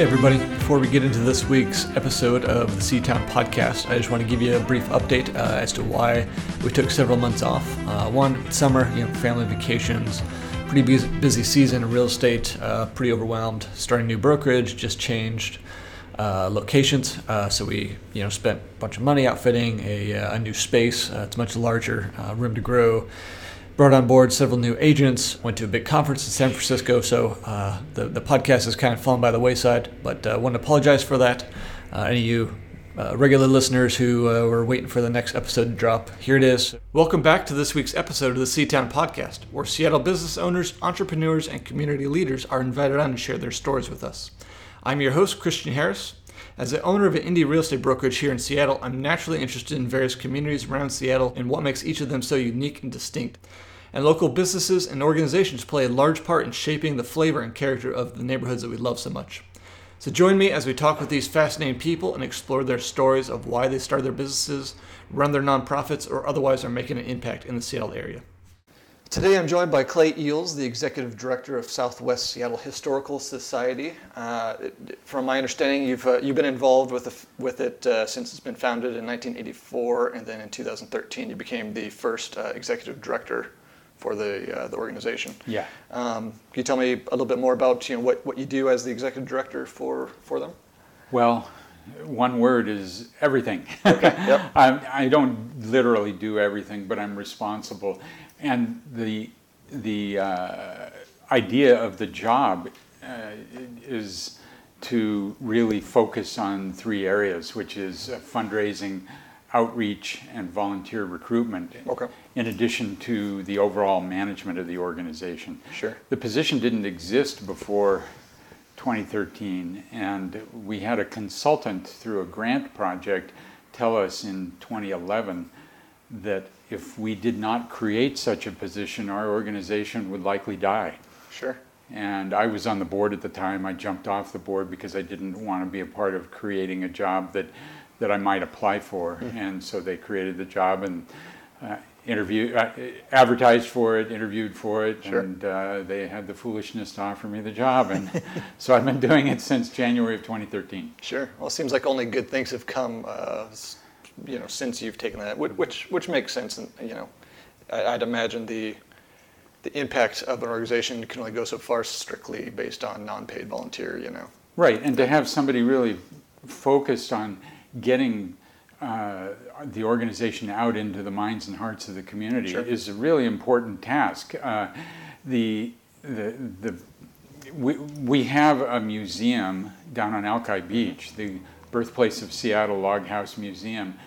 Hey everybody, before we get into this week's episode of the Seatown podcast, I just want to give you a brief update uh, as to why we took several months off. Uh, one, summer, you know, family vacations, pretty busy, busy season in real estate, uh, pretty overwhelmed. Starting new brokerage, just changed uh, locations, uh, so we you know spent a bunch of money outfitting a, uh, a new space. it's much larger, room to grow brought on board several new agents, went to a big conference in San Francisco. So uh, the, the podcast has kind of fallen by the wayside, but I uh, want to apologize for that. Uh, any of you uh, regular listeners who uh, were waiting for the next episode to drop, here it is. Welcome back to this week's episode of the Seatown Podcast, where Seattle business owners, entrepreneurs, and community leaders are invited on to share their stories with us. I'm your host, Christian Harris. As the owner of an indie real estate brokerage here in Seattle, I'm naturally interested in various communities around Seattle and what makes each of them so unique and distinct and local businesses and organizations play a large part in shaping the flavor and character of the neighborhoods that we love so much. So join me as we talk with these fascinating people and explore their stories of why they started their businesses, run their nonprofits, or otherwise are making an impact in the Seattle area. Today I'm joined by Clay Eals, the Executive Director of Southwest Seattle Historical Society. Uh, from my understanding, you've, uh, you've been involved with, the, with it uh, since it's been founded in 1984, and then in 2013 you became the first uh, Executive Director for the uh, the organization. Yeah. Um, can you tell me a little bit more about you know what, what you do as the executive director for for them? Well, one word is everything. Okay. Yep. I, I don't literally do everything, but I'm responsible, and the the uh, idea of the job uh, is to really focus on three areas, which is fundraising outreach and volunteer recruitment. Okay. In addition to the overall management of the organization. Sure. The position didn't exist before 2013, and we had a consultant through a grant project tell us in 2011 that if we did not create such a position, our organization would likely die. Sure. And I was on the board at the time. I jumped off the board because I didn't want to be a part of creating a job that that I might apply for. Mm-hmm. And so they created the job and uh, interviewed, uh, advertised for it, interviewed for it, sure. and uh, they had the foolishness to offer me the job. And so I've been doing it since January of 2013. Sure. Well, it seems like only good things have come, uh, you know, since you've taken that, which which makes sense. And you know, I'd imagine the the impact of an organization can only go so far strictly based on non-paid volunteer. You know. Right, and to have somebody really focused on getting uh, the organization out into the minds and hearts of the community sure. is a really important task. Uh, the, the, the, we, we have a museum down on Alki Beach, the birthplace of Seattle Log House Museum,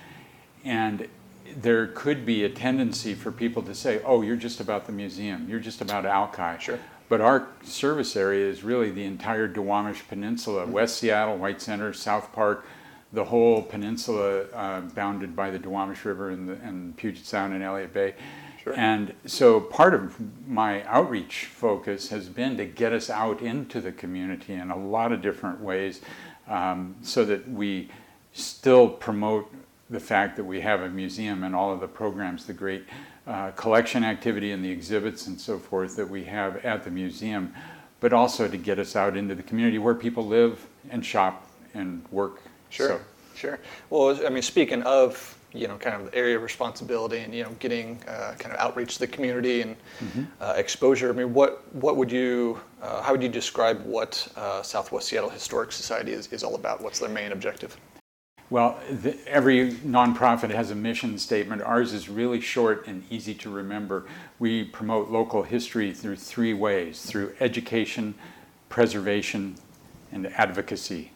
and there could be a tendency for people to say, oh, you're just about the museum, you're just about Alki. Sure. But our service area is really the entire Duwamish Peninsula, mm-hmm. West Seattle, White Center, South Park, the whole peninsula uh, bounded by the Duwamish River and, the, and Puget Sound and Elliott Bay. Sure. And so part of my outreach focus has been to get us out into the community in a lot of different ways um, so that we still promote the fact that we have a museum and all of the programs, the great uh, collection activity and the exhibits and so forth that we have at the museum, but also to get us out into the community where people live and shop and work Sure, so. sure. Well, I mean, speaking of you know, kind of the area of responsibility and you know, getting uh, kind of outreach to the community and mm-hmm. uh, exposure. I mean, what what would you, uh, how would you describe what uh, Southwest Seattle Historic Society is, is all about? What's their main objective? Well, the, every nonprofit has a mission statement. Ours is really short and easy to remember. We promote local history through three ways: through education, preservation, and advocacy.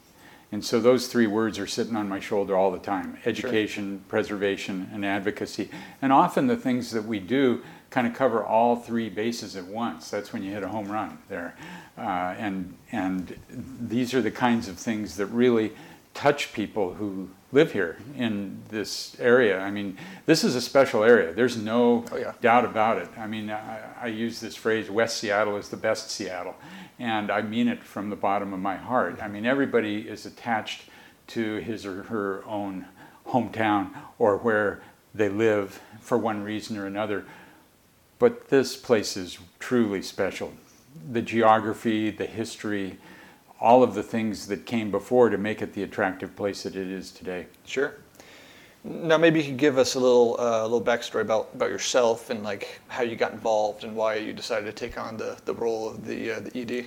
And so those three words are sitting on my shoulder all the time education, sure. preservation, and advocacy. And often the things that we do kind of cover all three bases at once. That's when you hit a home run there. Uh, and, and these are the kinds of things that really touch people who live here in this area. I mean, this is a special area. There's no oh, yeah. doubt about it. I mean, I, I, use this phrase West Seattle is the best Seattle and I mean it from the bottom of my heart. I mean, everybody is attached to his or her own hometown or where they live for one reason or another. But this place is truly special. The geography, the history, all of the things that came before to make it the attractive place that it is today. Sure. Now, maybe you could give us a little, uh, little backstory about, about yourself and like how you got involved and why you decided to take on the, the role of the, uh, the ED.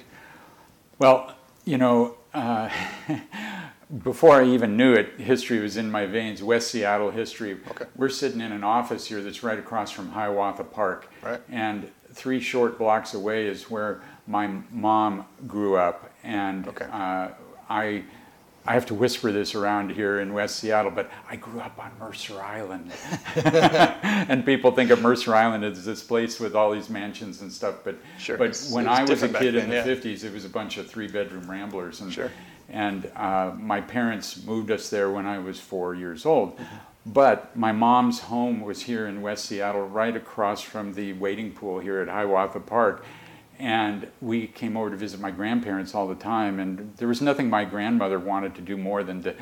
Well, you know, uh, before I even knew it, history was in my veins. West Seattle history. Okay. We're sitting in an office here that's right across from Hiawatha Park, Right. and three short blocks away is where my mom grew up, and Okay. uh, I. I have to whisper this around here in West Seattle, but I grew up on Mercer Island. and people think of Mercer Island as this place with all these mansions and stuff, but Sure. but when was I was a kid then, in the yeah. 50s, it was a bunch of three bedroom ramblers. And, Sure. and uh, my parents moved us there when I was four years old. Mm-hmm. But my mom's home was here in West Seattle, right across from the wading pool here at Hiawatha Park. And we came over to visit my grandparents all the time. And there was nothing my grandmother wanted to do more than to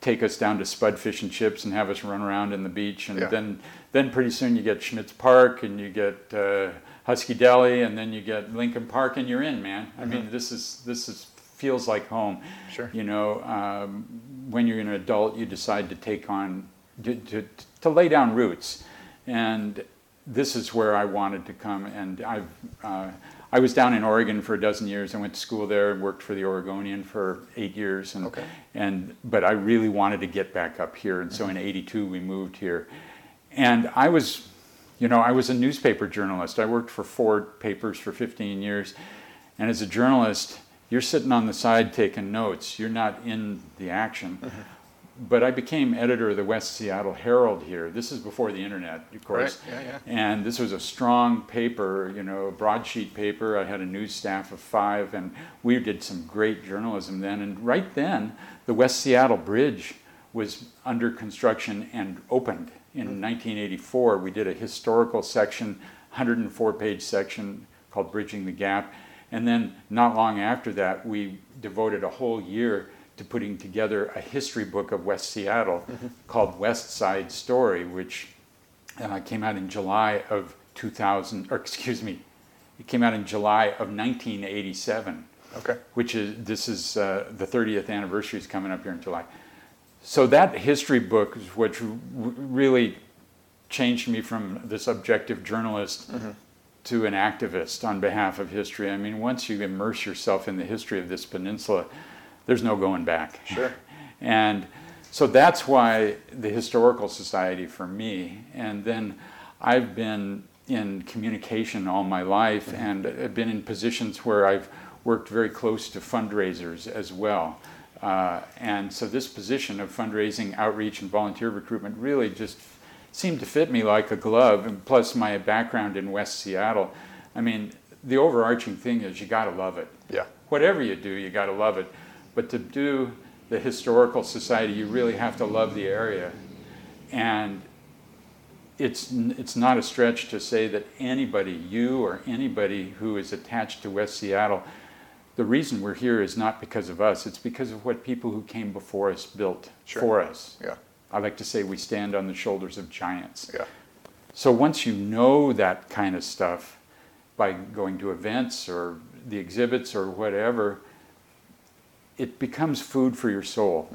take us down to Spud Fish and Chips and have us run around in the beach. And Yeah. then, then pretty soon you get Schmitz Park and you get uh, Husky Deli and then you get Lincoln Park and you're in, man. I mean, this is this is feels like home. Sure. You know, um, when you're an adult, you decide to take on to, to, to lay down roots, and this is where I wanted to come. And I've uh, I was down in Oregon for a dozen years. I went to school there and worked for the Oregonian for eight years. And Okay. and but I really wanted to get back up here, and so mm-hmm. in '82 we moved here, and I was, you know, I was a newspaper journalist. I worked for four papers for 15 years, and as a journalist, you're sitting on the side taking notes. You're not in the action. Mm-hmm. But I became editor of the West Seattle Herald here. This is before the internet, of course. Right, yeah, yeah. And this was a strong paper, you know, broadsheet paper. I had a news staff of five, and we did some great journalism then. And right then, the West Seattle Bridge was under construction and opened in mm-hmm. 1984. We did a historical section, 104 page section called Bridging the Gap. And then, not long after that, we devoted a whole year to putting together a history book of West Seattle called West Side Story, which uh, came out in July of 2000, or excuse me, it came out in July of 1987, Okay. which is, this is, uh, the 30th anniversary is coming up here in July. So that history book is what really changed me from this objective journalist to an activist on behalf of history. I mean, once you immerse yourself in the history of this peninsula, there's no going back. Sure. And so that's why the Historical Society for me. And then I've been in communication all my life and I've been in positions where I've worked very close to fundraisers as well. Uh, and so this position of fundraising, outreach, and volunteer recruitment really just seemed to fit me like a glove. And plus, my background in West Seattle. I mean, the overarching thing is you got to love it Yeah. whatever you do, you got to love it. But to do the historical society, you really have to love the area. And it's it's not a stretch to say that anybody, you or anybody who is attached to West Seattle, the reason we're here is not because of us. It's because of what people who came before us built Sure. for us. Yeah. I like to say we stand on the shoulders of giants. Yeah. So once you know that kind of stuff by going to events or the exhibits or whatever, it becomes food for your soul.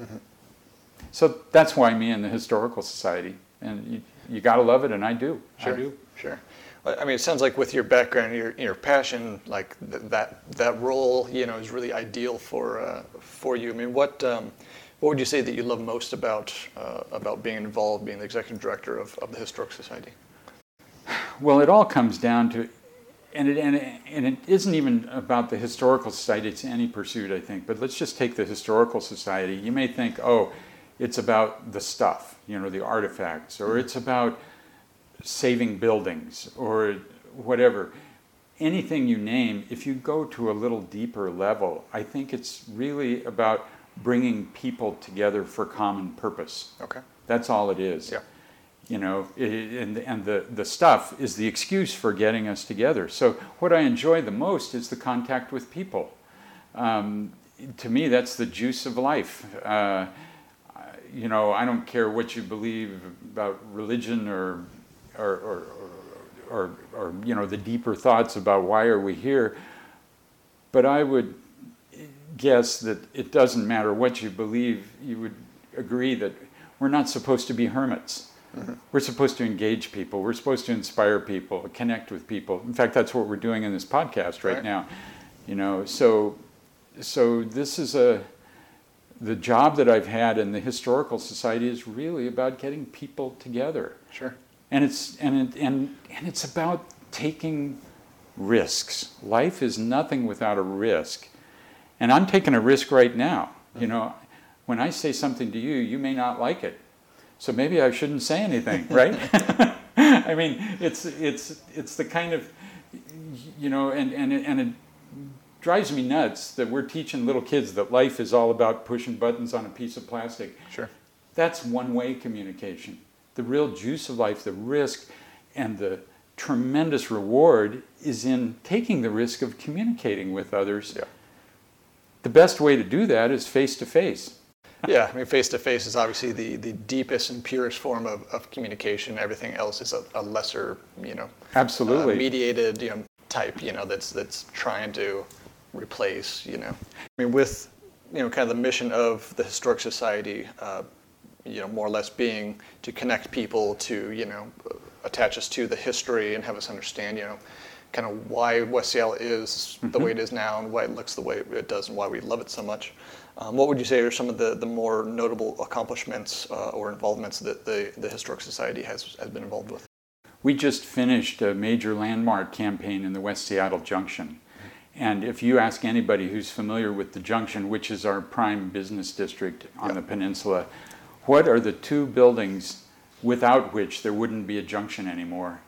So that's why me and the Historical Society, and you, you got to love it, and I do. Sure. I do. Sure. I mean, it sounds like with your background, your your passion, like th- that that role, you know, is really ideal for uh, for you. I mean, what um, what would you say that you love most about uh, about being involved, being the executive director of, of the Historic Society? Well, it all comes down to, and it, and, it, and it isn't even about the Historical Society, it's any pursuit, I think. But let's just take the Historical Society. You may think, oh, it's about the stuff, you know, the artifacts, or it's about saving buildings, or whatever. Anything you name, if you go to a little deeper level, I think it's really about bringing people together for common purpose. Okay. That's all it is. Yeah. You know, and, and the, the stuff is the excuse for getting us together. So, what I enjoy the most is the contact with people. Um, to me, that's the juice of life. Uh, you know, I don't care what you believe about religion or, or, or, or, or, you know, the deeper thoughts about why are we here. But I would guess that it doesn't matter what you believe, you would agree that we're not supposed to be hermits. Mm-hmm. We're supposed to engage people. We're supposed to inspire people, connect with people. In fact, that's what we're doing in this podcast right, right. now. You know, so so this is a the job that I've had in the historical society is really about getting people together. Sure. And it's and it, and and it's about taking risks. Life is nothing without a risk. And I'm taking a risk right now. You know, when I say something to you, you may not like it. So maybe I shouldn't say anything, right? I mean, it's it's it's the kind of you know, and and and it drives me nuts that we're teaching little kids that life is all about pushing buttons on a piece of plastic. Sure. That's one-way communication. The real juice of life, the risk and the tremendous reward is in taking the risk of communicating with others. Yeah. The best way to do that is face to face. Yeah, I mean, face to face is obviously the, the deepest and purest form of, of communication. Everything else is a, a lesser, you know, absolutely uh, mediated, you know, type, you know, that's that's trying to replace, you know. I mean, with, you know, kind of the mission of the Historic Society, uh, you know, more or less being to connect people to, you know, attach us to the history and have us understand, you know, kind of why West Seattle is the mm-hmm. way it is now and why it looks the way it does and why we love it so much. Um, what would you say are some of the, the more notable accomplishments uh, or involvements that the, the Historic Society has, has been involved with? We just finished a major landmark campaign in the West Seattle Junction. And if you ask anybody who's familiar with the Junction, which is our prime business district on yep. the peninsula, what are the two buildings without which there wouldn't be a junction anymore?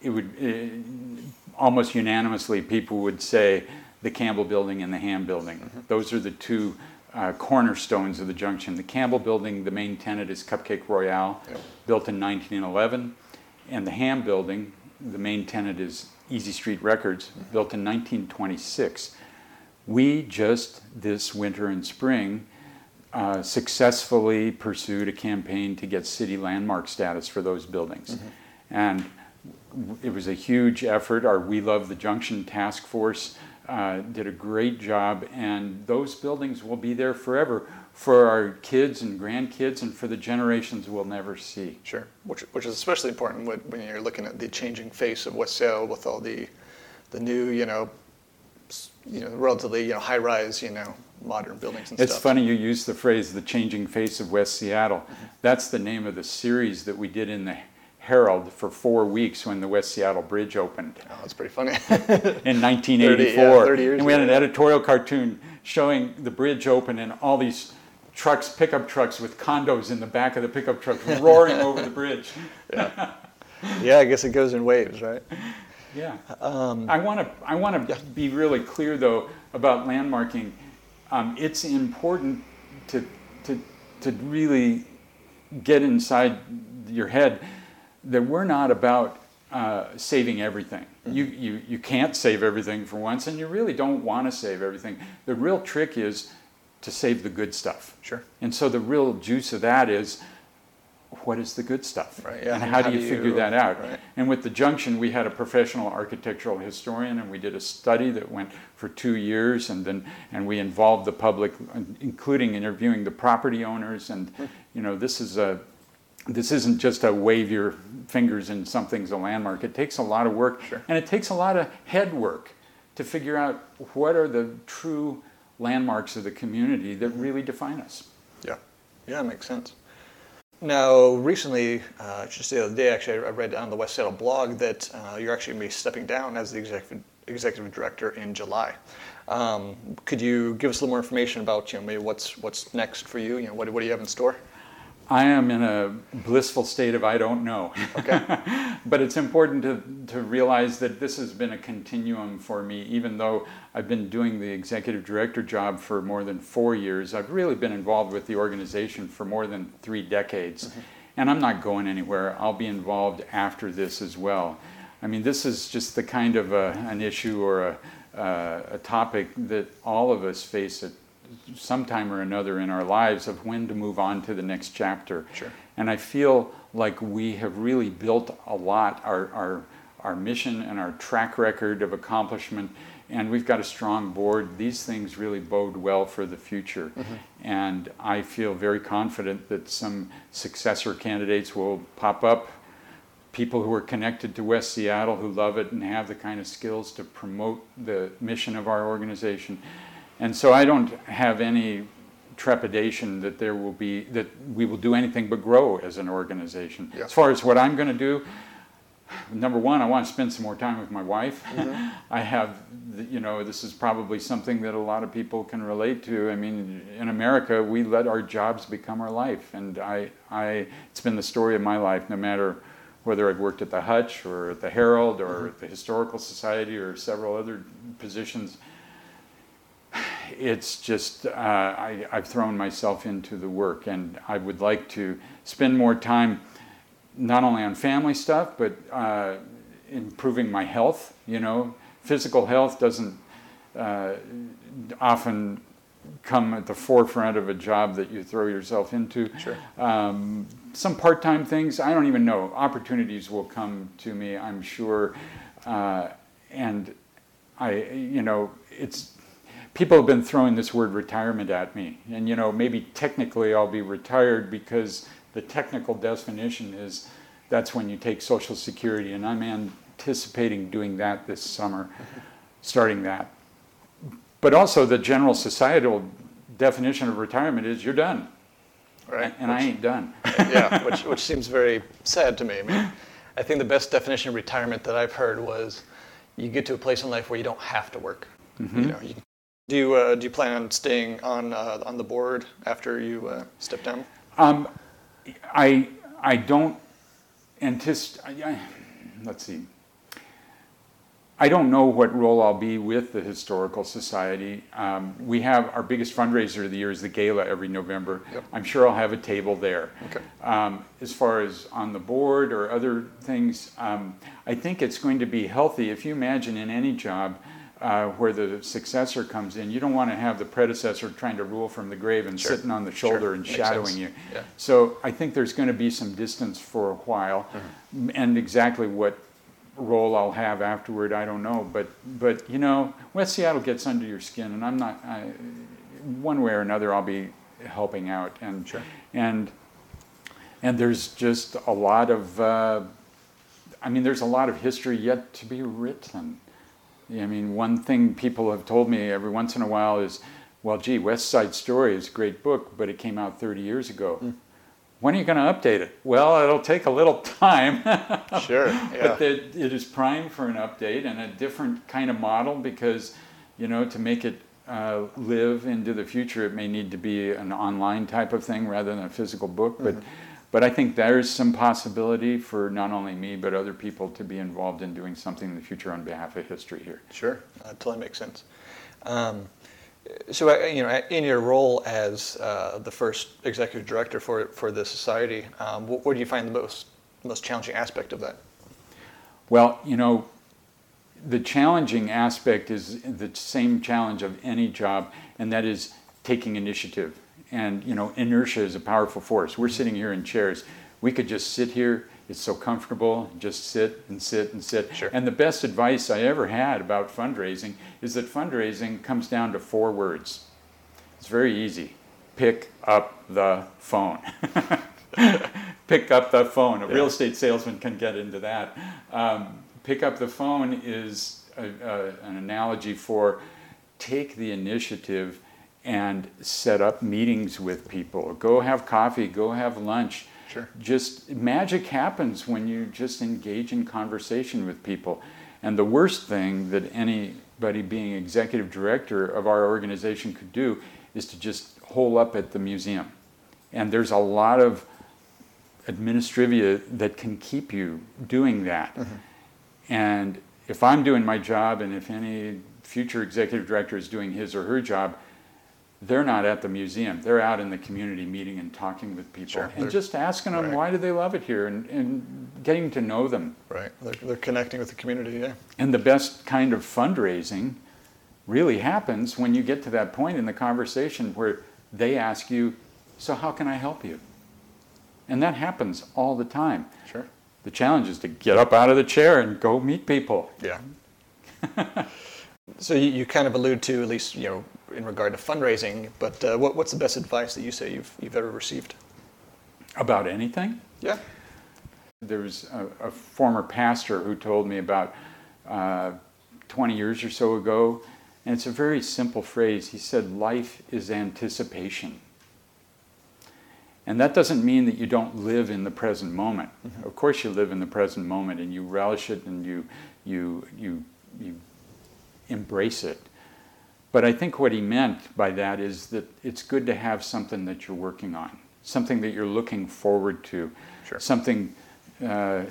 It would uh, almost unanimously people would say the Campbell Building and the Ham Building. Mm-hmm. Those are the two uh, cornerstones of the junction. The Campbell Building, the main tenant is Cupcake Royale, yep. built in 1911, and the Ham Building, the main tenant is Easy Street Records, built in 1926. We just this winter and spring uh, successfully pursued a campaign to get city landmark status for those buildings. Mm-hmm. And it was a huge effort. Our We Love the Junction task force uh, did a great job, and those buildings will be there forever for our kids and grandkids and for the generations we'll never see. Sure, which, which is especially important when you're looking at the changing face of West Seattle with all the, the new, you know, you know, relatively, you know, high-rise, you know, modern buildings and it's stuff. funny you use the phrase "the changing face of West Seattle." Mm-hmm. That's the name of the series that we did in the Herald for four weeks when the West Seattle Bridge opened. Oh, that's pretty funny. in 1984, 30, yeah, 30 years and we had an editorial cartoon showing the bridge open and all these trucks, pickup trucks with condos in the back of the pickup truck roaring over the bridge. yeah. yeah, I guess it goes in waves, right? Yeah. Um, I want to I want to yeah. be really clear though about landmarking. Um, it's important to to to really get inside your head that we're not about uh, saving everything. Mm-hmm. You, you you can't save everything for once, and you really don't want to save everything. The real trick is to save the good stuff. Sure. And so the real juice of that is what is the good stuff? Right. Yeah. And how, how do, you do figure that out? Right. And with the junction, we had a professional architectural historian, and we did a study that went for two years, and then and we involved the public, including interviewing the property owners. And hmm. you know, this is a this isn't just a wave your fingers and something's a landmark. It takes a lot of work, sure. and it takes a lot of head work to figure out what are the true landmarks of the community that really define us. Yeah, yeah, makes sense. Now, recently, uh, just the other day, actually, I read on the West Seattle blog that uh, you're actually going to be stepping down as the executive, executive director in July. Um, could you give us a little more information about, you know, maybe what's what's next for you? You know, what, what do you have in store? I am in a blissful state of I don't know. Okay. but it's important to, to realize that this has been a continuum for me, even though I've been doing the executive director job for more than four years. I've really been involved with the organization for more than three decades. Mm-hmm. And I'm not going anywhere. I'll be involved after this as well. I mean, this is just the kind of a, an issue or a, uh, a topic that all of us face at sometime or another in our lives of when to move on to the next chapter. Sure. And I feel like we have really built a lot. Our, our, our mission and our track record of accomplishment, and we've got a strong board. These things really bode well for the future. Mm-hmm. And I feel very confident that some successor candidates will pop up. People who are connected to West Seattle who love it and have the kind of skills to promote the mission of our organization. And so I don't have any trepidation that there will be that we will do anything but grow as an organization. Yeah. As far as what I'm going to do, number one, I want to spend some more time with my wife. Mm-hmm. I have, you know, this is probably something that a lot of people can relate to. I mean, in America, we let our jobs become our life, and I, I, it's been the story of my life. No matter whether I've worked at the Hutch or at the Herald or mm-hmm. at the Historical Society or several other positions it's just uh, I, have thrown myself into the work, and I would like to spend more time not only on family stuff, but uh, improving my health. You know, physical health doesn't uh, often come at the forefront of a job that you throw yourself into. Sure. Um, some part-time things, I don't even know. Opportunities will come to me, I'm sure, uh, and I, you know, it's people have been throwing this word retirement at me. And, you know, maybe technically I'll be retired because the technical definition is that's when you take Social Security. And I'm anticipating doing that this summer, starting that. But also, the general societal definition of retirement is you're done. Right. And which, I ain't done. yeah, which, which seems very sad to me. I mean, I think the best definition of retirement that I've heard was you get to a place in life where you don't have to work. Mm-hmm. You know, you do you uh, do you plan on staying on uh, on the board after you uh, step down? Um, I I don't anticipate. Let's see. I don't know what role I'll be with the Historical Society. Um, we have our biggest fundraiser of the year is the gala every November. Yep. I'm sure I'll have a table there. Okay. Um, as far as on the board or other things, um, I think it's going to be healthy. If you imagine in any job, uh, where the successor comes in. You don't want to have the predecessor trying to rule from the grave and sure. sitting on the shoulder sure. and Makes shadowing sense. you. Yeah. So I think there's going to be some distance for a while, mm-hmm. and exactly what role I'll have afterward, I don't know. But but you know, West Seattle gets under your skin, and I'm not. I, one way or another, I'll be helping out, and sure. and and there's just a lot of. Uh, I mean, there's a lot of history yet to be written I mean, one thing people have told me every once in a while is, well, gee, West Side Story is a great book, but it came out 30 years ago. Mm. When are you going to update it? Well, it'll take a little time. sure. Yeah. But it, it is primed for an update and a different kind of model because, you know, to make it uh, live into the future, it may need to be an online type of thing rather than a physical book. But mm-hmm but I think there's some possibility for not only me but other people to be involved in doing something in the future on behalf of history here. Sure, that totally makes sense. Um, so, uh, you know, in your role as uh, the first executive director for for the society, um, what, what, do you find the most most challenging aspect of that? Well, you know, the challenging aspect is the same challenge of any job, and that is taking initiative and you know, inertia is a powerful force. We're sitting here in chairs. We could just sit here. It's so comfortable. Just sit and sit and sit. Sure. And the best advice I ever had about fundraising is that fundraising comes down to four words. It's very easy. Pick up the phone. pick up the phone. A yeah. real estate salesman can get into that. Um, pick up the phone is a, a, an analogy for take the initiative and set up meetings with people. Go have coffee, go have lunch. Sure. Just magic happens when you just engage in conversation with people. And the worst thing that anybody being executive director of our organization could do is to just hole up at the museum. And there's a lot of administrivia that can keep you doing that. Mm-hmm. And if I'm doing my job and if any future executive director is doing his or her job, they're not at the museum. They're out in the community meeting and talking with people sure. and just asking them right. why do they love it here and, and getting to know them. Right. They're, they're connecting with the community, yeah. And the best kind of fundraising really happens when you get to that point in the conversation where they ask you, So, how can I help you? And that happens all the time. Sure. The challenge is to get up out of the chair and go meet people. Yeah. so you, you kind of allude to at least you know in regard to fundraising, but uh, what, what's the best advice that you say you've you've ever received? About anything? Yeah. There was a, a former pastor who told me about uh, 20 years or so ago, and it's a very simple phrase. He said, Life is anticipation. And that doesn't mean that you don't live in the present moment. Mm-hmm. Of course, you live in the present moment and you relish it and you, you, you, you embrace it. But I think what he meant by that is that it's good to have something that you're working on, something that you're looking forward to, sure. something. Uh,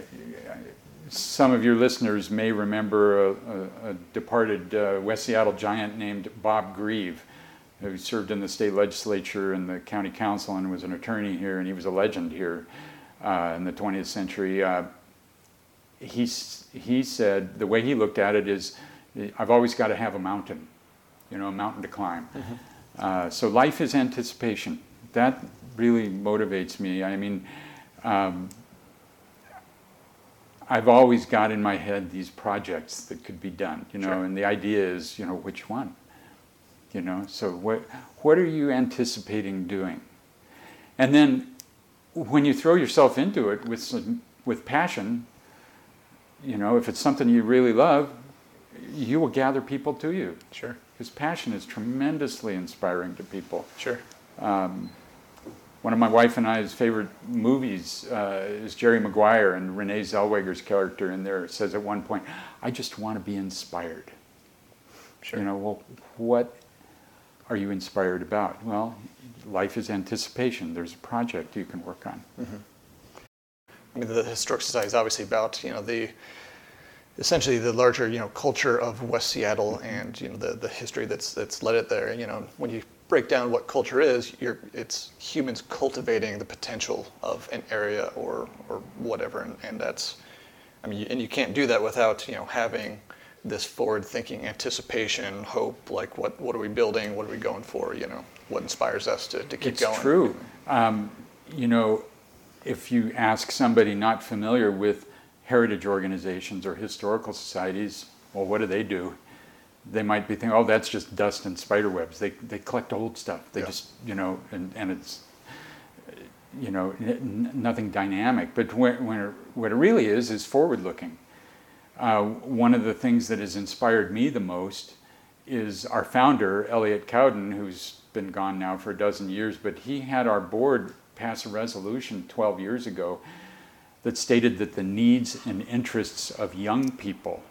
some of your listeners may remember a, a, a departed uh, West Seattle giant named Bob Greive who served in the state legislature and the county council and was an attorney here, and he was a legend here uh, in the 20th century. Uh, he, he said the way he looked at it is I've always got to have a mountain, you know, a mountain to climb. Mm-hmm. Uh, so life is anticipation. That really motivates me. I mean, um, I've always got in my head these projects that could be done, you know, sure. and the idea is, you know, which one? You know, so what what are you anticipating doing? And then when you throw yourself into it with some, with passion, you know, if it's something you really love, you will gather people to you. Sure. Because passion is tremendously inspiring to people. Sure. Um, one of my wife and I's favorite movies uh, is Jerry Maguire, and Renee Zellweger's character in there says at one point, "I just want to be inspired." Sure. You know, well, what are you inspired about? Well, life is anticipation. There's a project you can work on. Mm-hmm. I mean, the Historic Society is obviously about you know the essentially the larger you know culture of West Seattle and you know the, the history that's that's led it there. You know, when you break down what culture is, you're, it's humans cultivating the potential of an area or or whatever, and, and that's I mean, and you can't do that without you know having this forward-thinking anticipation, hope, like what, what are we building, what are we going for, you know, what inspires us to, to keep it's going. It's true. Um, you know, if you ask somebody not familiar with heritage organizations or historical societies, well, what do they do? They might be thinking, oh, that's just dust and spider webs. They, they collect old stuff. They yeah. just, you know, and, and it's, you know, n- nothing dynamic. But when, when it, what it really is, is forward looking uh, one of the things that has inspired me the most is our founder, Elliot Cowden, who's been gone now for a dozen years, but he had our board pass a resolution 12 years ago that stated that the needs and interests of young people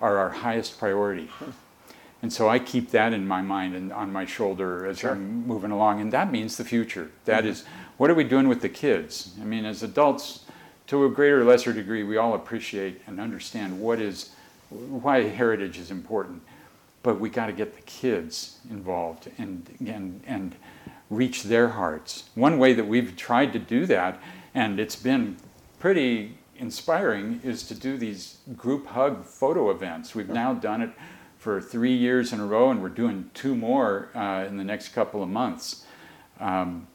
are our highest priority. And so I keep that in my mind and on my shoulder as sure. I'm moving along. And that means the future. That mm-hmm. is, what are we doing with the kids? I mean, as adults, to a greater or lesser degree, we all appreciate and understand what is, why heritage is important. But we got to get the kids involved and, and, and reach their hearts. One way that we've tried to do that, and it's been pretty inspiring, is to do these group hug photo events. We've now done it for three years in a row, and we're doing two more uh, in the next couple of months. Um,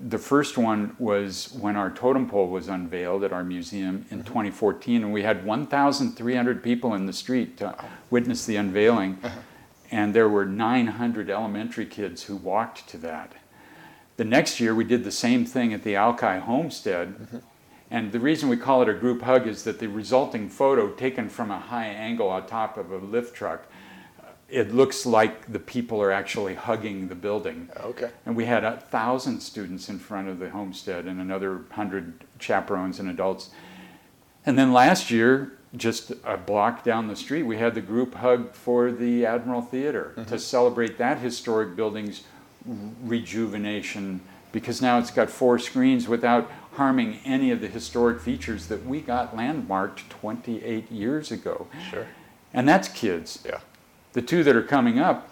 the first one was when our totem pole was unveiled at our museum in mm-hmm. 2014, and we had 1,300 people in the street to witness the unveiling, uh-huh. and there were 900 elementary kids who walked to that. The next year, we did the same thing at the Alki Homestead, mm-hmm. And the reason we call it a group hug is that the resulting photo, taken from a high angle on top of a lift truck, it looks like the people are actually hugging the building. Okay. And we had a thousand students in front of the homestead and another hundred chaperones and adults. And then last year, just a block down the street, we had the group hug for the Admiral Theater mm-hmm. to celebrate that historic building's rejuvenation because now it's got four screens without harming any of the historic features that we got landmarked 28 years ago. Sure. And that's kids. Yeah. The two that are coming up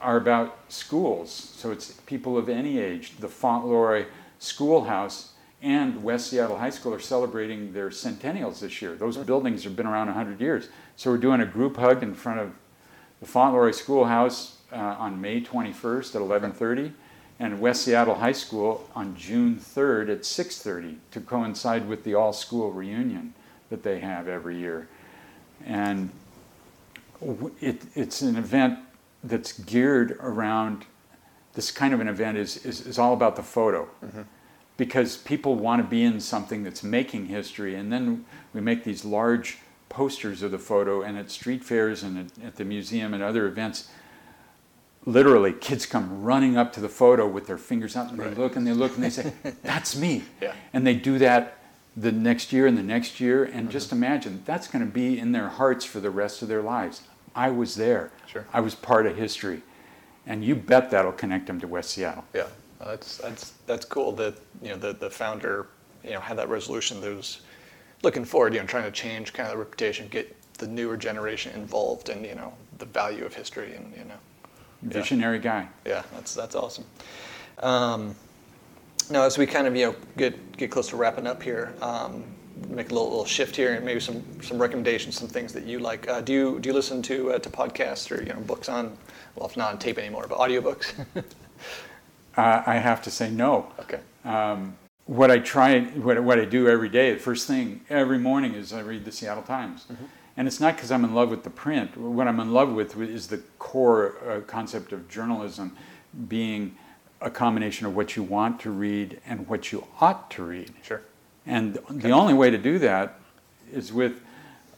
are about schools. So it's people of any age. The Fauntleroy Schoolhouse and West Seattle High School are celebrating their centennials this year. Those mm-hmm. buildings have been around 100 years. So we're doing a group hug in front of the Fauntleroy Schoolhouse uh, on May 21st at 11:30, and West Seattle High School on June 3rd at 6:30 to coincide with the all-school reunion that they have every year. And it, it's an event that's geared around this kind of an event is, is, is all about the photo. Mm-hmm. Because people want to be in something that's making history, and then we make these large posters of the photo, and at street fairs and at, at the museum and other events, literally kids come running up to the photo with their fingers out and right. they look and they look and they say that's me yeah. and they do that the next year and the next year and mm-hmm. just imagine that's going to be in their hearts for the rest of their lives i was there sure. i was part of history and you bet that'll connect them to west seattle yeah that's that's that's cool that you know the, the founder you know had that resolution that was looking forward you know trying to change kind of the reputation get the newer generation involved in you know the value of history and you know Visionary yeah. guy. Yeah, that's that's awesome. Um, now, as we kind of you know get get close to wrapping up here, um, make a little, little shift here, and maybe some some recommendations, some things that you like. Uh, do you do you listen to uh, to podcasts or you know books on? Well, if not on tape anymore, but audiobooks. uh, I have to say no. Okay. Um, what I try, what, what I do every day, the first thing every morning is I read the Seattle Times. Mm-hmm. And it's not because I'm in love with the print. What I'm in love with is the core uh, concept of journalism being a combination of what you want to read and what you ought to read. Sure. And okay. the only way to do that is with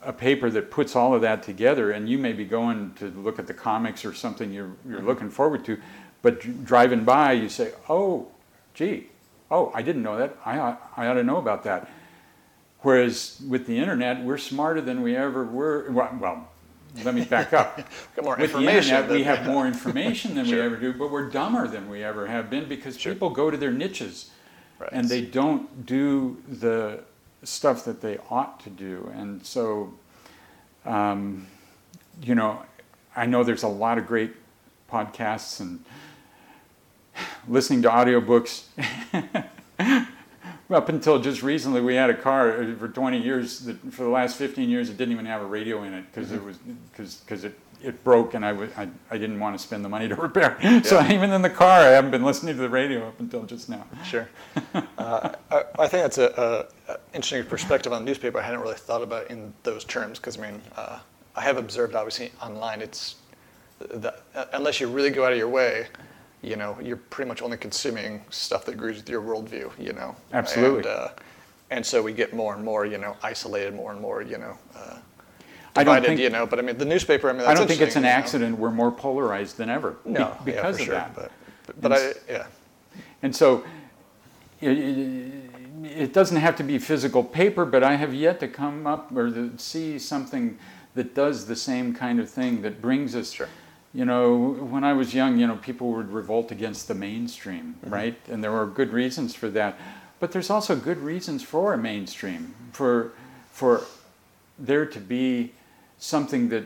a paper that puts all of that together. And you may be going to look at the comics or something you're, you're mm-hmm. looking forward to, but driving by, you say, oh, gee, oh, I didn't know that. I ought, I ought to know about that. Whereas with the internet, we're smarter than we ever were. Well, let me back up. with the internet, we have more information than sure. we ever do, but we're dumber than we ever have been because sure. people go to their niches right. and they don't do the stuff that they ought to do. And so, um, you know, I know there's a lot of great podcasts and listening to audiobooks. up until just recently, we had a car uh, for 20 years. That for the last 15 years, it didn't even have a radio in it because mm-hmm. it was because because it it broke and I, w- I, I didn't want to spend the money to repair. Yeah. So even in the car, I haven't been listening to the radio up until just now. Sure. uh, I, I, think that's a, interesting perspective on the newspaper. I hadn't really thought about in those terms because I mean, uh, I have observed obviously online. It's the, unless you really go out of your way you know, you're pretty much only consuming stuff that agrees with your worldview, you know. Absolutely. And, uh, and so we get more and more, you know, isolated more and more, you know, uh, divided, I don't think, you know. But I mean, the newspaper, I mean, I don't think it's an accident. Know? We're more polarized than ever. No, be- because yeah, of sure, that. But, but, but I, yeah. And so, it, it, doesn't have to be physical paper, but I have yet to come up or see something that does the same kind of thing that brings us. Sure you know, when I was young, you know, people would revolt against the mainstream, mm-hmm. right? And there were good reasons for that. But there's also good reasons for a mainstream, for, for there to be something that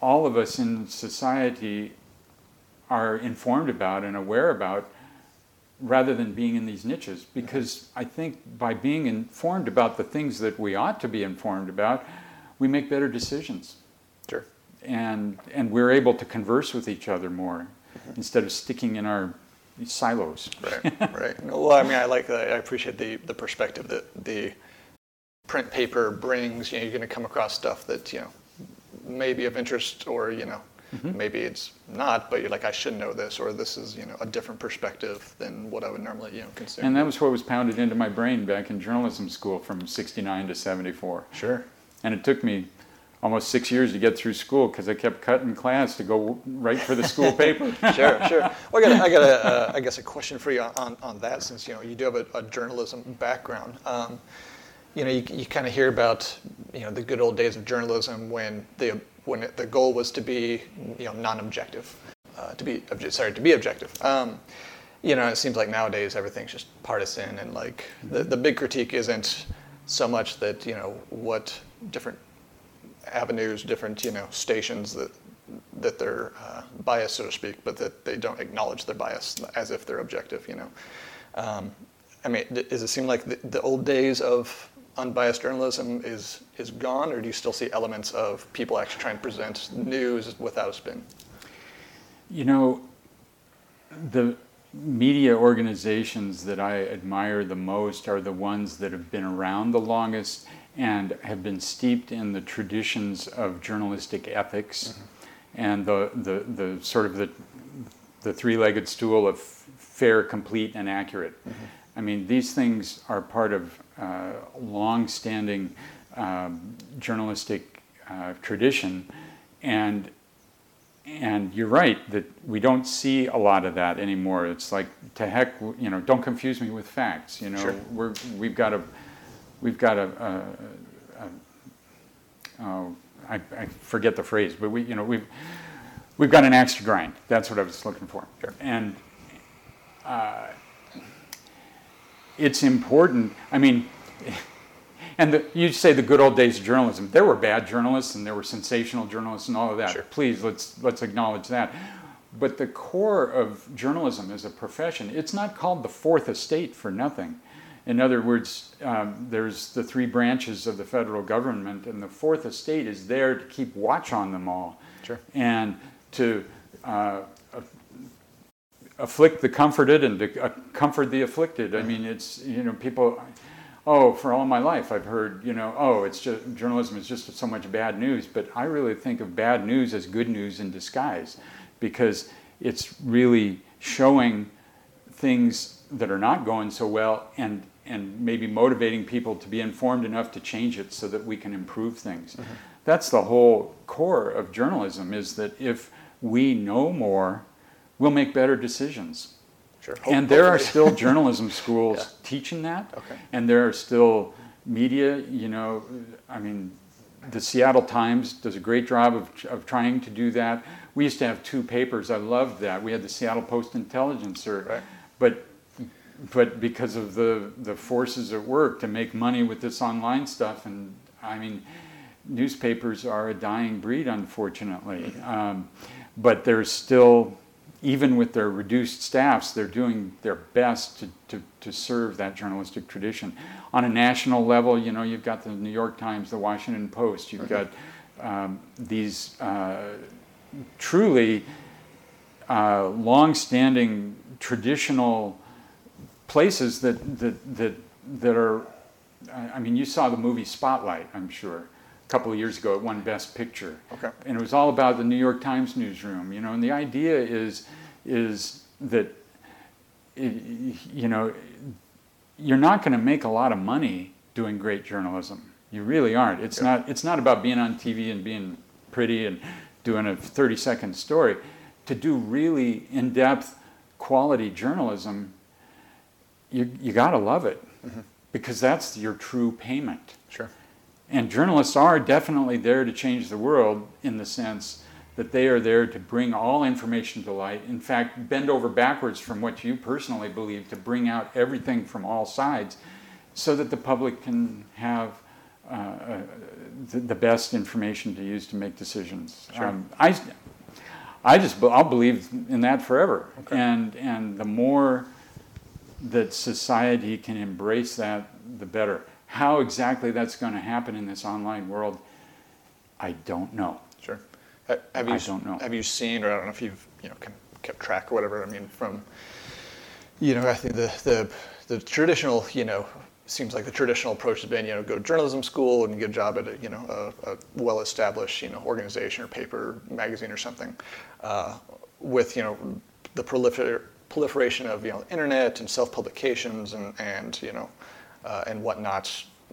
all of us in society are informed about and aware about rather than being in these niches. Mm-hmm. Because I think by being informed about the things that we ought to be informed about, we make better decisions and and we're able to converse with each other more mm-hmm. instead of sticking in our silos. right, right. Well, I mean, I like that. I appreciate the the perspective that the print paper brings. You know, you're going to come across stuff that you know may be of interest, or you know, mm-hmm. maybe it's not. But you're like, I should know this, or this is you know a different perspective than what I would normally you know consume. And that was what was pounded into my brain back in journalism school from '69 to '74. Sure. And it took me almost six years to get through school because I kept cutting class to go write for the school paper. sure, sure. Well, I got, a, I got a, uh, I guess a question for you on, on that since you know you do have a, a journalism background. Um, you know, you, you kind of hear about you know the good old days of journalism when the when it, the goal was to be you know non-objective, uh, to be sorry to be objective. Um, you know, it seems like nowadays everything's just partisan and like the, the big critique isn't so much that you know what different avenues, different you know stations that that they're uh, biased, so to speak, but that they don't acknowledge their bias as if they're objective. You know, um, I mean, does it seem like the, the, old days of unbiased journalism is is gone, or do you still see elements of people actually trying to present news without a spin? You know, the media organizations that I admire the most are the ones that have been around the longest and have been steeped in the traditions of journalistic ethics mm-hmm. and the, the, the sort of the, the three-legged stool of fair, complete, and accurate. Mm-hmm. I mean, these things are part of uh, long-standing um, journalistic uh, tradition, and and you're right that we don't see a lot of that anymore. It's like to heck, you know, don't confuse me with facts. You know, sure. we're we've got a we've got a, a, a oh, I, I, forget the phrase, but we you know we've we've got an axe to grind. That's what I was looking for. Sure. And uh, it's important. I mean. And the, you say the good old days of journalism. There were bad journalists and there were sensational journalists and all of that. Sure. Please, let's let's acknowledge that. But the core of journalism as a profession, it's not called the fourth estate for nothing. In other words, um, there's the three branches of the federal government, and the fourth estate is there to keep watch on them all. Sure. And to uh, afflict the comforted and to uh, comfort the afflicted. I mean, it's, you know, people oh, for all my life I've heard, you know, oh, it's just journalism is just so much bad news. But I really think of bad news as good news in disguise because it's really showing things that are not going so well and and maybe motivating people to be informed enough to change it so that we can improve things. Mm-hmm. That's the whole core of journalism is that if we know more, we'll make better decisions. Sure. And there are still journalism schools yeah. teaching that. Okay. And there are still media, you know, I mean, the Seattle Times does a great job of, of trying to do that. We used to have two papers. I loved that. We had the Seattle Post Intelligencer. Right. But but because of the, the forces at work to make money with this online stuff, and I mean, newspapers are a dying breed, unfortunately. Um, but there's still even with their reduced staffs, they're doing their best to, to, to serve that journalistic tradition. On a national level, you know, you've got the New York Times, the Washington Post, you've got um, these uh, truly uh, long-standing traditional places that, that, that, that are, I mean, you saw the movie Spotlight, I'm sure a couple of years ago it won best picture. Okay. And it was all about the new york times newsroom you know and the idea is is that you know you're not going to make a lot of money doing great journalism. You really aren't. It's yeah. not it's not about being on tv and being pretty and doing a 30 second story. To do really in-depth quality journalism you, you got to love it mm-hmm. because that's your true payment sure and journalists are definitely there to change the world in the sense that they are there to bring all information to light. In fact, bend over backwards from what you personally believe to bring out everything from all sides so that the public can have uh, uh, the, the, best information to use to make decisions. Sure. Um, I, I just, I'll believe in that forever. Okay. And, and the more that society can embrace that, the better. How exactly that's going to happen in this online world, I don't know. Sure. Have you, I don't know. Have you seen, or I don't know if you've you know kept track or whatever. I mean, from you know, I think the the the traditional you know seems like the traditional approach has been you know go to journalism school and get a job at a you know a, a well-established you know organization or paper magazine or something. Uh, with you know the prolifer- proliferation of you know internet and self-publications and and you know uh, and whatnot.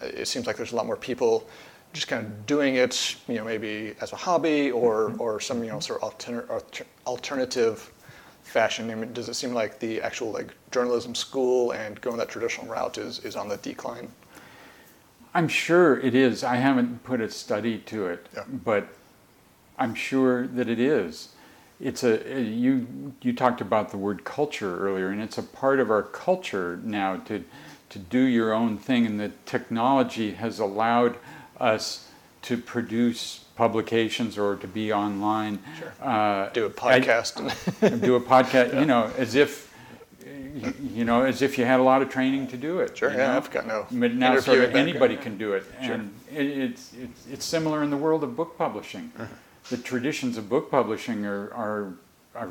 It seems like there's a lot more people just kind of doing it, you know, maybe as a hobby or, mm-hmm. or some, you know, sort of alter, alternative fashion. I mean, does it seem like the actual like journalism school and going that traditional route is, is on the decline? I'm sure it is. I haven't put a study to it, yeah. but I'm sure that it is. It's a you you talked about the word culture earlier, and it's a part of our culture now to to do your own thing, and the technology has allowed us to produce publications or to be online. Sure. Uh, do a podcast. I, do a podcast. Yeah. You know, as if you know, as if you had a lot of training to do it. Sure. Yeah, know? I've got no. But now, sort of anybody can do it, sure. and it, it's, it's it's similar in the world of book publishing. Uh-huh. The traditions of book publishing are are are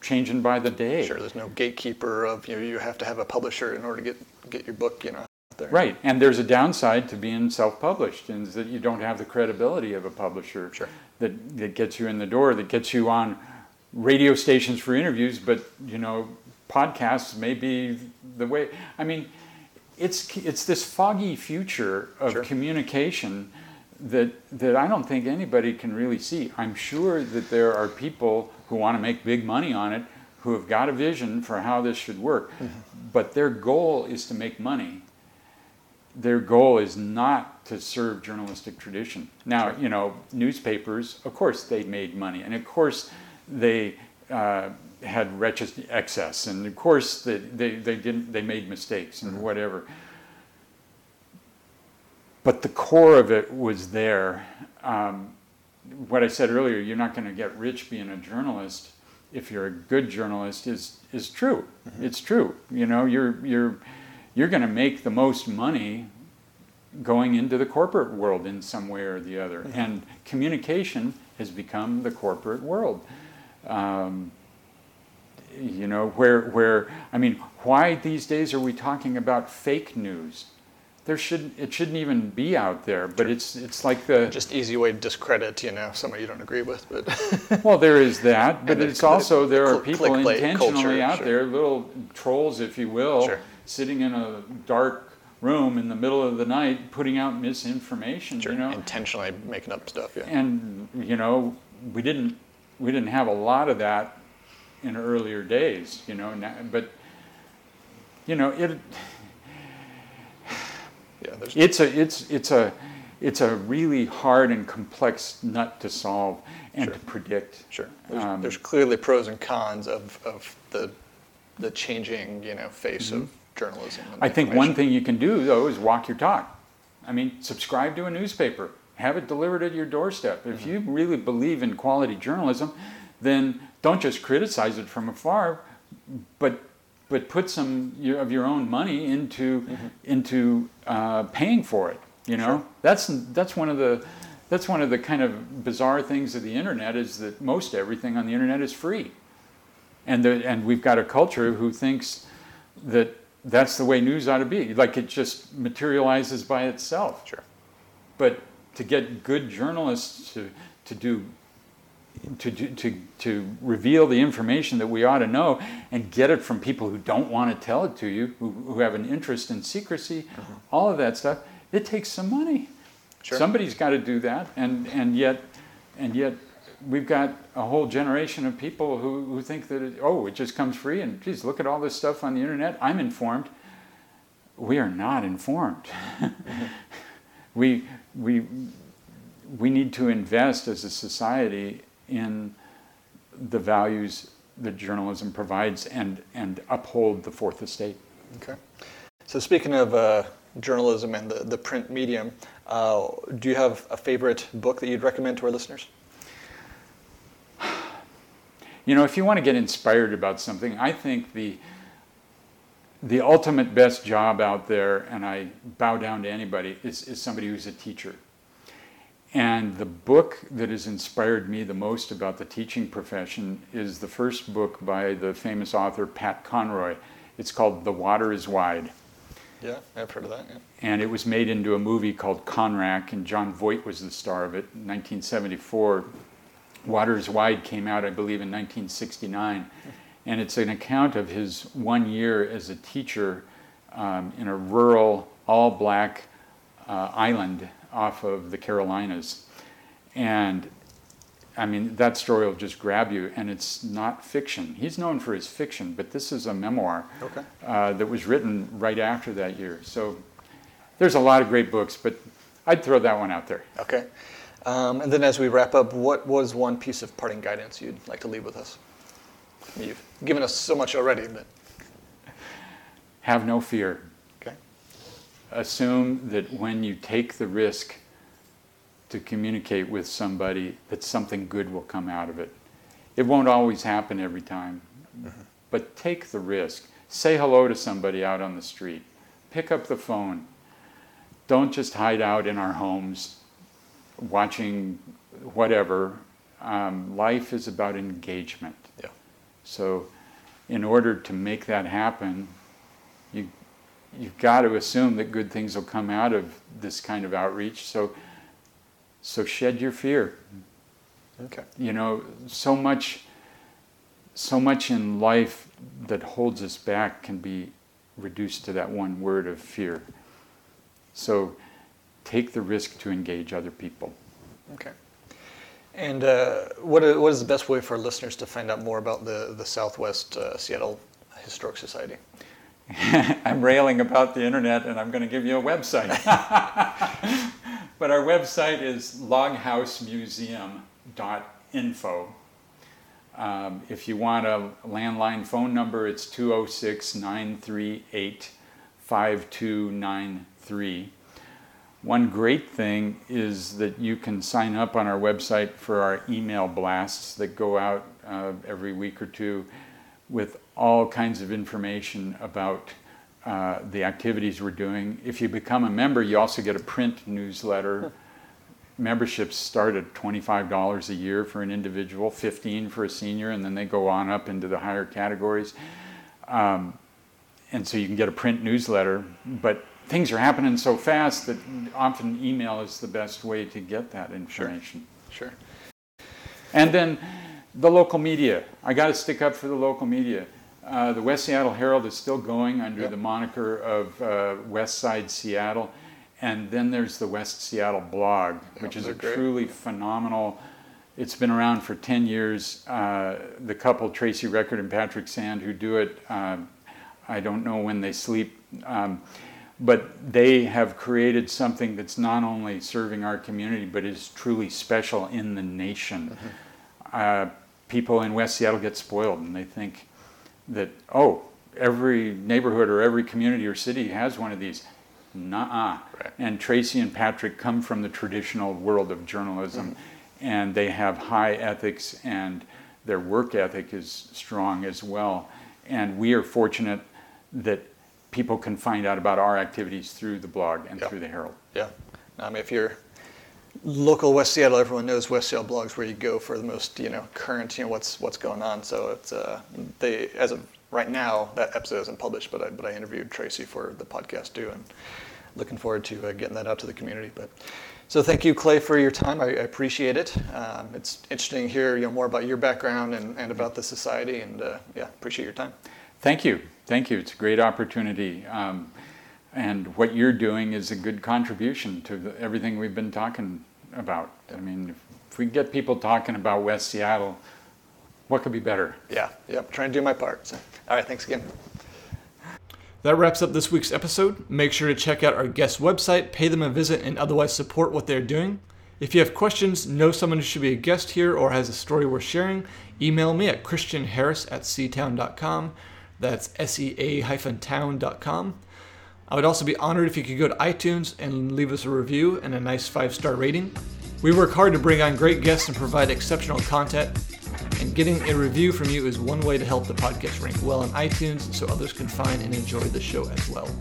changing by the day. Sure, there's no gatekeeper of you know you have to have a publisher in order to get get your book you know out there. Right, and there's a downside to being self-published, and is that you don't have the credibility of a publisher Sure. that that gets you in the door, that gets you on radio stations for interviews. But you know, podcasts may be the way. I mean, it's it's this foggy future of Sure. communication that that I don't think anybody can really see. I'm sure that there are people who want to make big money on it, who have got a vision for how this should work, but their goal is to make money their goal is not to serve journalistic tradition. Now, you know, newspapers, of course, they made money, and of course, they uh, had wretched excess, and of course, they, they, they didn't they made mistakes and whatever. But the core of it was there. Um, what I said earlier, you're not going to get rich being a journalist if you're a good journalist is is true. It's true. You know, you're you're you're going to make the most money going into the corporate world in some way or the other. And communication has become the corporate world. Um, you know, where where I mean, why these days are we talking about fake news? There should it shouldn't even be out there, but it's it's like the Just easy way to discredit you know somebody you don't agree with, but Well, there is that, but And the- it's also the there are cl- people clickbait intentionally culture, out sure. there, little trolls, if you will, Sure. sitting in a dark room in the middle of the night, putting out misinformation. sure, You know, intentionally making up stuff. Yeah. and you know, we didn't we didn't have a lot of that in earlier days. You know, but you know it. Yeah. It's a it's it's a it's a really hard and complex nut to solve and Sure. to predict. Sure. There's, Um, there's clearly pros and cons of, of the the changing you know face of journalism. Mm-hmm. I think one thing you can do though is walk your talk. I mean, subscribe to a newspaper, have it delivered at your doorstep. If you really believe in quality journalism, then don't just criticize it from afar, but but put some of your own money into into uh, paying for it. You know, that's that's one of the that's one of the kind of bizarre things of the internet is that most everything on the internet is free, and the, and we've got a culture who thinks that that's the way news ought to be. Like it just materializes by itself. Sure. But to get good journalists to, to do to, to, to reveal the information that we ought to know and get it from people who don't want to tell it to you, who, who have an interest in secrecy, mm-hmm. all of that stuff, it takes some money. Sure. Somebody's got to do that, and, and yet and yet we've got a whole generation of people who, who think that it, oh it just comes free and geez look at all this stuff on the internet I'm informed. We are not informed. Mm-hmm. we we we need to invest as a society in the values that journalism provides and and uphold the fourth estate. Okay. So speaking of uh, journalism and the, the print medium, uh, do you have a favorite book that you'd recommend to our listeners? You know, if you want to get inspired about something, I think the the ultimate best job out there, and I bow down to anybody, is, is somebody who's a teacher. And the book that has inspired me the most about the teaching profession is the first book by the famous author Pat Conroy. It's called The Water is Wide. Yeah, I've heard of that. Yeah. And it was made into a movie called Conrack, and Jon Voight was the star of it in 1974. Water is Wide came out, I believe, in 1969. And it's an account of his one year as a teacher um, in a rural, all black uh, island off of the Carolinas. And I mean, that story will just grab you, and it's not fiction. He's known for his fiction, but this is a memoir Okay. uh, that was written right after that year. So there's a lot of great books, but I'd throw that one out there. Okay. Um, and then as we wrap up, what was one piece of parting guidance you'd like to leave with us? You've given us so much already, but Have no fear. Assume that when you take the risk to communicate with somebody, that something good will come out of it. It won't always happen every time, but take the risk. Say hello to somebody out on the street. Pick up the phone. Don't just hide out in our homes watching whatever. Um, life is about engagement. Yeah. So, in order to make that happen, you've got to assume that good things will come out of this kind of outreach. So, so shed your fear. Okay. You know, so much, so much in life that holds us back can be reduced to that one word of fear. So, take the risk to engage other people. Okay. And uh, what, what is the best way for listeners to find out more about the, the Southwest uh, Seattle Historic Society? I'm railing about the internet and I'm going to give you a website. but our website is loghousemuseum.info. Um, if you want a landline phone number, it's 206 938 5293. One great thing is that you can sign up on our website for our email blasts that go out uh, every week or two with all kinds of information about uh, the activities we're doing. If you become a member, you also get a print newsletter. Memberships start at $25 a year for an individual, 15 for a senior, and then they go on up into the higher categories. Um, and so you can get a print newsletter, but things are happening so fast that often email is the best way to get that information. Sure. sure. And then the local media. I got to stick up for the local media. Uh, the West Seattle Herald is still going under yep. the moniker of uh, West Side Seattle. And then there's the West Seattle blog, which is a great. truly phenomenal. It's been around for 10 years. Uh, the couple, Tracy Record and Patrick Sand, who do it, um, I don't know when they sleep, um, but they have created something that's not only serving our community, but is truly special in the nation. Mm-hmm. Uh, people in West Seattle get spoiled and they think that, oh, every neighborhood or every community or city has one of these. Nuh-uh. Right. And Tracy and Patrick come from the traditional world of journalism mm-hmm. and they have high ethics and their work ethic is strong as well. And we are fortunate that people can find out about our activities through the blog and yeah. through the Herald. Yeah. I mean, if you're local West Seattle, everyone knows West Seattle blogs where you go for the most you know current you know what's what's going on. So it's uh, they as of right now that episode isn't published, but I but I interviewed Tracy for the podcast too, and looking forward to uh, getting that out to the community. But so thank you, Clay, for your time. I, I appreciate it. Um, it's interesting to hear you know more about your background and, and about the society, and uh, yeah, appreciate your time. Thank you, thank you. It's a great opportunity. Um, and what you're doing is a good contribution to the, everything we've been talking about. I mean, if we get people talking about West Seattle, what could be better? Yeah, yep, trying to do my part. So, all right, thanks again. That wraps up this week's episode. Make sure to check out our guest website, pay them a visit, and otherwise support what they're doing. If you have questions, know someone who should be a guest here, or has a story worth sharing, email me at christianharris at seatown.com. That's sea-town.com. I would also be honored if you could go to iTunes and leave us a review and a nice five star rating. We work hard to bring on great guests and provide exceptional content, and getting a review from you is one way to help the podcast rank well on iTunes so others can find and enjoy the show as well.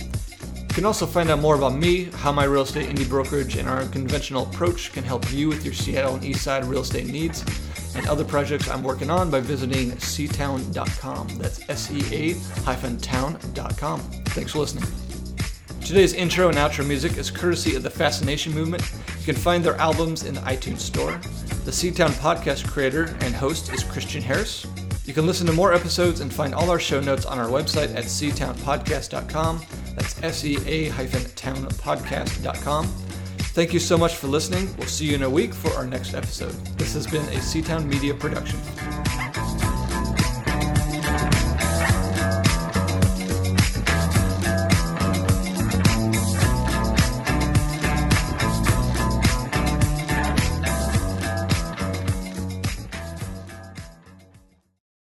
You can also find out more about me, how my real estate indie brokerage and our conventional approach can help you with your Seattle and Eastside real estate needs, and other projects I'm working on by visiting seatown.com. That's S E A hyphen town.com. Thanks for listening. Today's intro and outro music is courtesy of the Fascination Movement. You can find their albums in the iTunes Store. The Seatown podcast creator and host is Christian Harris. You can listen to more episodes and find all our show notes on our website at seatownpodcast.com. That's S-E-A-townpodcast.com. Thank you so much for listening. We'll see you in a week for our next episode. This has been a Seatown Media production.